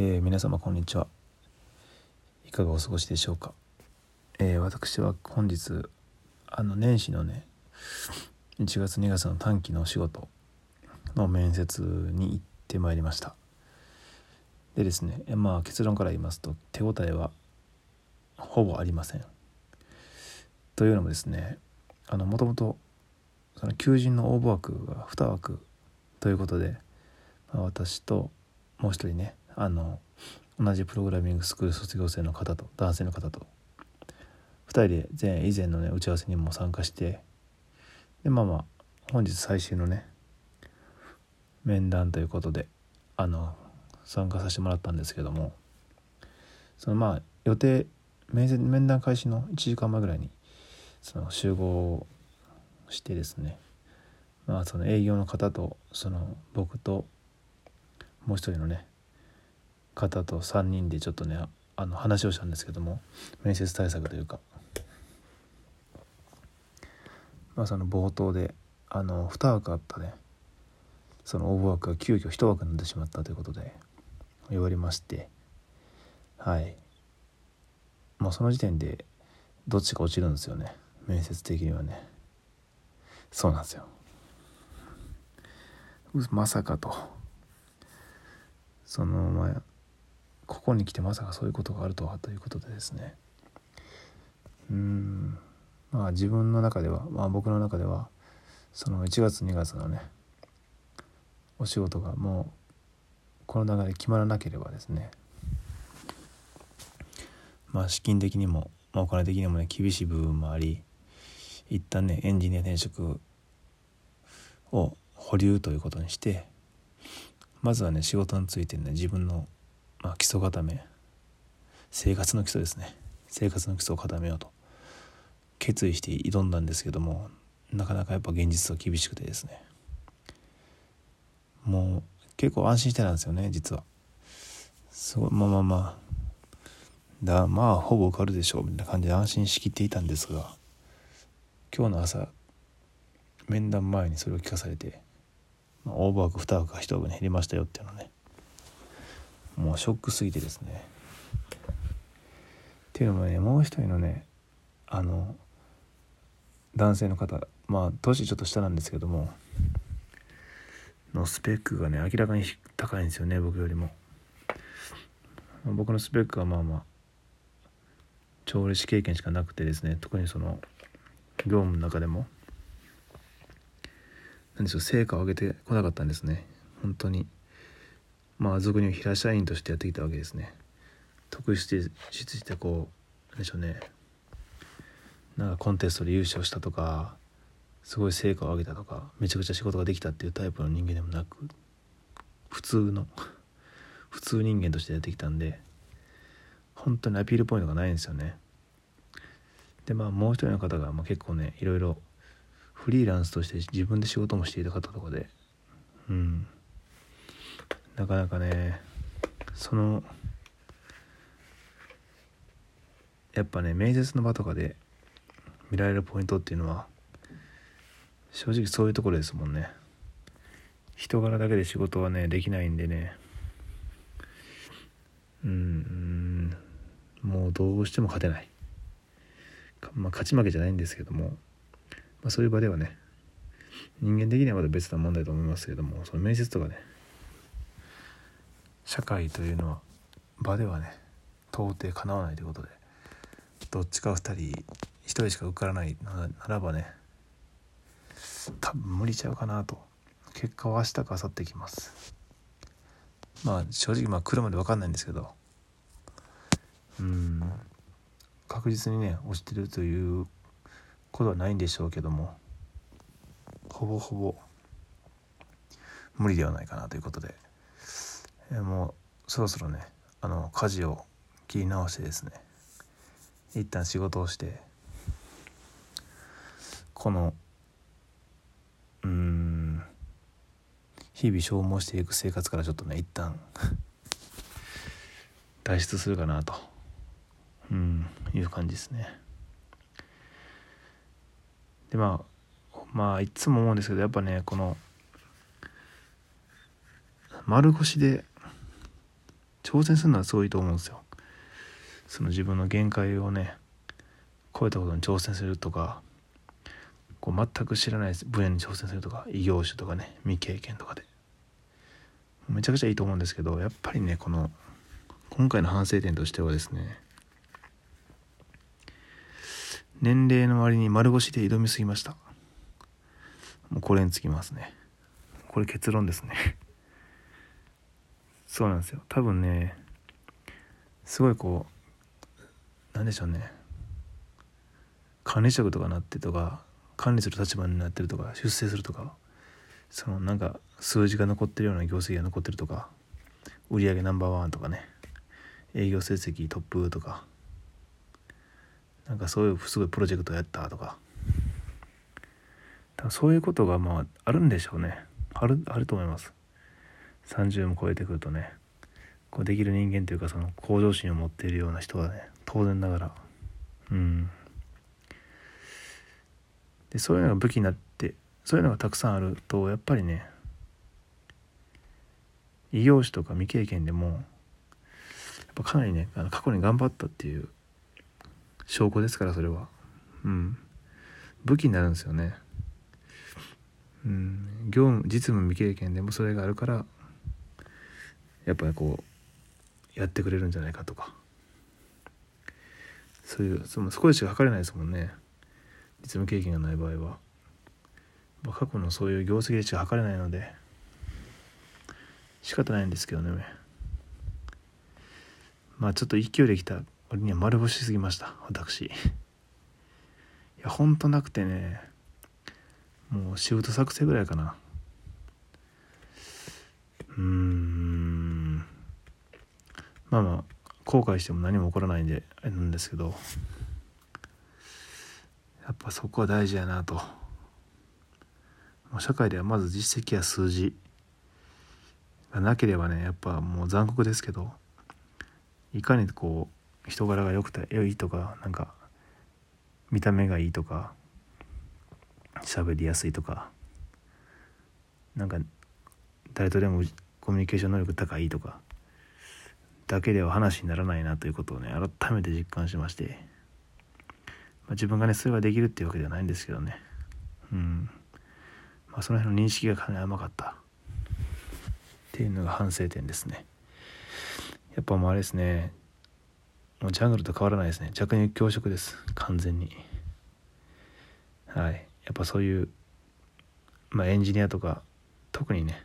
えー、皆様こんにちは。いかがお過ごしでしょうか、えー、私は本日あの年始のね1月2月の短期のお仕事の面接に行ってまいりました。でですねまあ結論から言いますと手応えはほぼありません。というのもですねあのもともとその求人の応募枠が2枠ということで、まあ、私ともう一人ねあの同じプログラミングスクール卒業生の方と男性の方と。2人で前以前のね打ち合わせにも参加してでまあまあ本日最終のね面談ということであの参加させてもらったんですけどもそのまあ予定面談開始の1時間前ぐらいにその集合してですねまあその営業の方とその僕ともう一人のね方と3人でちょっとねあの話をしたんですけども面接対策というか、まあ、その冒頭であの2枠あったね。その応募枠が急遽1枠になってしまったということで言われまして。はい。もうその時点でどっちか落ちるんですよね。面接的にはね。そうなんですよ。まさかと。そのまあここに来てまさかそういうことがあるとはということでですね。うん。まあ自分の中ではまあ僕の中ではその1月2月のねお仕事がもうこの流れ決まらなければですねまあ資金的にも、まあ、お金的にもね厳しい部分もあり一旦ねエンジニア転職を保留ということにしてまずはね仕事についてね自分のまあ、基礎固め。生活の基礎ですね。生活の基礎を固めようと。決意して挑んだんですけどもなかなかやっぱ現実は厳しくてですね。もう結構安心してたんですよね実は。そうまあまあまあ。だまあほぼ受かるでしょうみたいな感じで安心しきっていたんですが今日の朝面談前にそれを聞かされて、まあ、オーバー枠2枠が1枠に減りましたよっていうのねもうショックすぎてですね。っていうのもねもう一人のねあの男性の方まあ年ちょっと下なんですけどものスペックがね明らかに高いんですよね僕よりも。僕のスペックはまあまあ調理師経験しかなくてですね特にその業務の中でも何でしょう成果を上げてこなかったんですね。本当に。まあ俗に言う平社員としてやってきたわけですね。特筆してこう何でしょうね。なんかコンテストで優勝したとかすごい成果を上げたとかめちゃくちゃ仕事ができたっていうタイプの人間でもなく普通の普通人間としてやってきたんで本当にアピールポイントがないんですよね。でまあもう一人の方がまあ結構ねいろいろフリーランスとして自分で仕事もしていた方とかでうん。なかなかねそのやっぱね面接の場とかで見られるポイントっていうのは正直そういうところですもんね。人柄だけで仕事はねできないんでね。うんもうどうしても勝てない。まあ勝ち負けじゃないんですけども、まあ、そういう場ではね人間的にはまた別な問題と思いますけどもその面接とかね社会というのは場ではね到底かなわないということでどっちか2人1人しか受からないならばね多分無理ちゃうかなと。結果は明日か明後日きます。まあ正直まあ来るまで分かんないんですけど。うん。確実にね落ちてるということはないんでしょうけどもほぼほぼ無理ではないかなということで。えもうそろそろねあの家事を切り直してですね一旦仕事をしてこのうん日々消耗していく生活からちょっとね一旦 脱出するかなとうんいう感じですね。でまあまあいつも思うんですけどやっぱねこの丸腰で挑戦するのはすごいと思うんですよ。その自分の限界をね超えたことに挑戦するとかこう全く知らない分野に挑戦するとか異業種とかね未経験とかで。めちゃくちゃいいと思うんですけどやっぱりねこの今回の反省点としてはですね年齢の割に丸腰で挑みすぎました。もうこれにつきますね。これ結論ですね。そうなんですよ。多分ねすごいこうなんでしょうね。管理職とかなってとか管理する立場になってるとか出世するとかそのなんか数字が残ってるような業績が残ってるとか売上ナンバーワンとかね営業成績トップとかなんかそういうすごいプロジェクトやったとか多分そういうことがまああるんでしょうね。あるあると思います。30も超えてくるとねこうできる人間というかその向上心を持っているような人はね当然ながら。うん。でそういうのが武器になってそういうのがたくさんあるとやっぱりね異業種とか未経験でもやっぱかなりねあの過去に頑張ったっていう証拠ですからそれは。うん。武器になるんですよね。うん。業務実務未経験でもそれがあるからやっぱりこうやってくれるんじゃないかとか。そういうそのそこでしか測れないですもんね。実務経験がない場合は。過去のそういう業績でしか測れないので。仕方ないんですけどね。まあちょっと勢いできた割には丸干しすぎました。私。いやほんとなくてね。もう仕事作成ぐらいかな。うーん。まあまあ後悔しても何も起こらないんであれなんですけどやっぱそこは大事やなと。社会ではまず実績や数字がなければねやっぱもう残酷ですけどいかにこう人柄が良くて良いとかなんか見た目がいいとか喋りやすいとかなんか誰とでもコミュニケーション能力高いとかだけでは話にならないなということをね改めて実感しまして、まあ、自分がねそれができるっていうわけではないんですけどね。うん。まあその辺の認識がかなり甘かった。っていうのが反省点ですね。やっぱもうあれですね。もうジャングルと変わらないですね。弱肉強食です。完全に。はい。やっぱそういうまあエンジニアとか特にね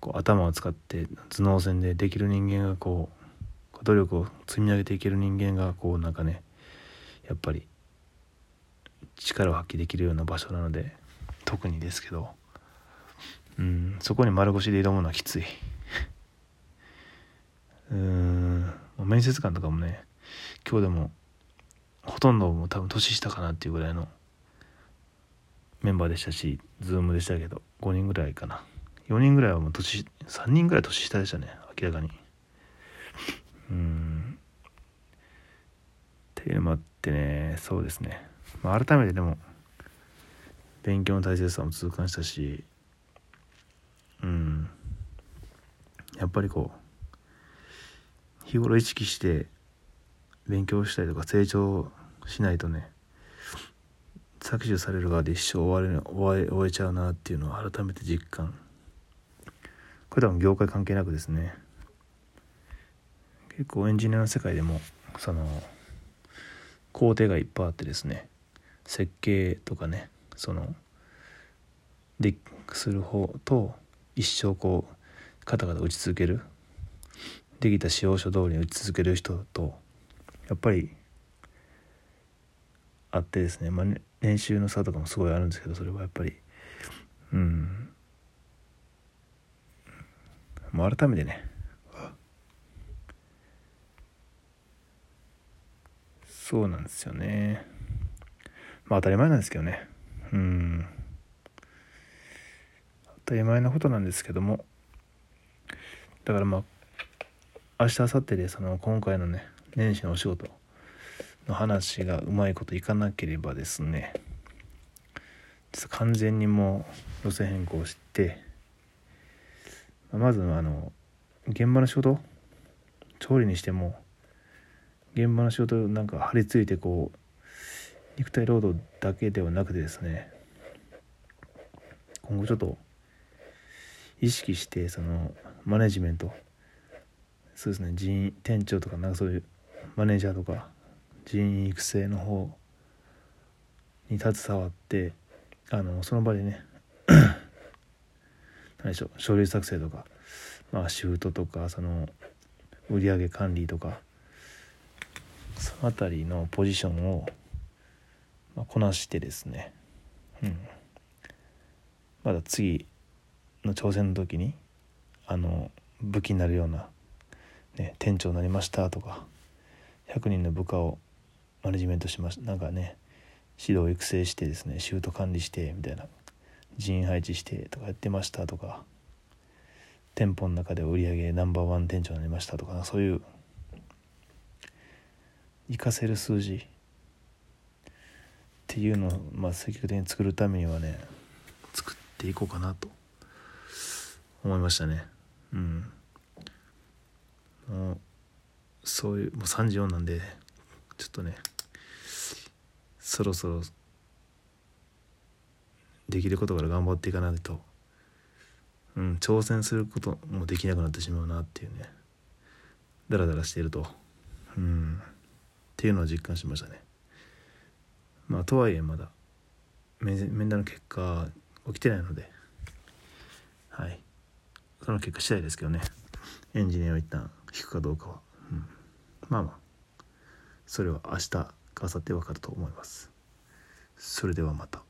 こう頭を使って頭脳戦でできる人間がこう努力を積み上げていける人間がこうなんかねやっぱり力を発揮できるような場所なので特にですけどうんそこに丸腰で挑むのはきつい。うん面接官とかもね今日でもほとんどもう多分年下かなっていうぐらいのメンバーでしたしズームでしたけど5人ぐらいかな。4人ぐらいはもう年3人ぐらい年下でしたね明らかに。うん。っていうのもあってねそうですね、まあ、改めてでも勉強の大切さも痛感したしうん。やっぱりこう日頃意識して勉強したりとか成長しないとね搾取される側で一生終われ終え終えちゃうなっていうのを改めて実感これ多分業界関係なくですね。結構エンジニアの世界でもその工程がいっぱいあってですね。設計とかねそのでする方と一生こうカタカタ打ち続ける。できた使用書通りに打ち続ける人とやっぱりあってですね、まあ、練習の差とかもすごいあるんですけどそれはやっぱり。うん。もう改めてね。そうなんですよね。まあ当たり前なんですけどね。うん。当たり前なことなんですけども。だからまあ明日明後日でその今回のね年始のお仕事の話がうまいこといかなければですね完全にもう路線変更してまずあの現場の仕事？調理にしても現場の仕事なんか張り付いてこう肉体労働だけではなくてですね今後ちょっと意識してそのマネジメントそうですね人員店長とかなんかそういうマネージャーとか人員育成の方に携わってあのその場でね何でしょう書類作成とか、まあ、シフトとかその売上管理とかその辺りのポジションを、まあ、こなしてですね、うん、まだ次の挑戦の時にあの武器になるような、ね、店長になりましたとか100人の部下をマネジメントしましたなんかね指導育成してですねシュート管理してみたいな人員配置してとかやってましたとか店舗の中で売り上げナンバーワン店長になりましたとかそういう活かせる数字っていうのを、まあ、積極的に作るためにはね作っていこうかなと思いましたね。うん。もうそういうもう34なんでちょっとねそろそろできることから頑張っていかないと、うん、挑戦することもできなくなってしまうなっていうね。ダラダラしていると、うん、っていうのを実感しましたね。まあとはいえまだ面談の結果起きてないので。はい。その結果次第ですけどね。エンジニアを一旦引くかどうかは、うん、まあまあ。それは明日か明後日分かると思います。それではまた。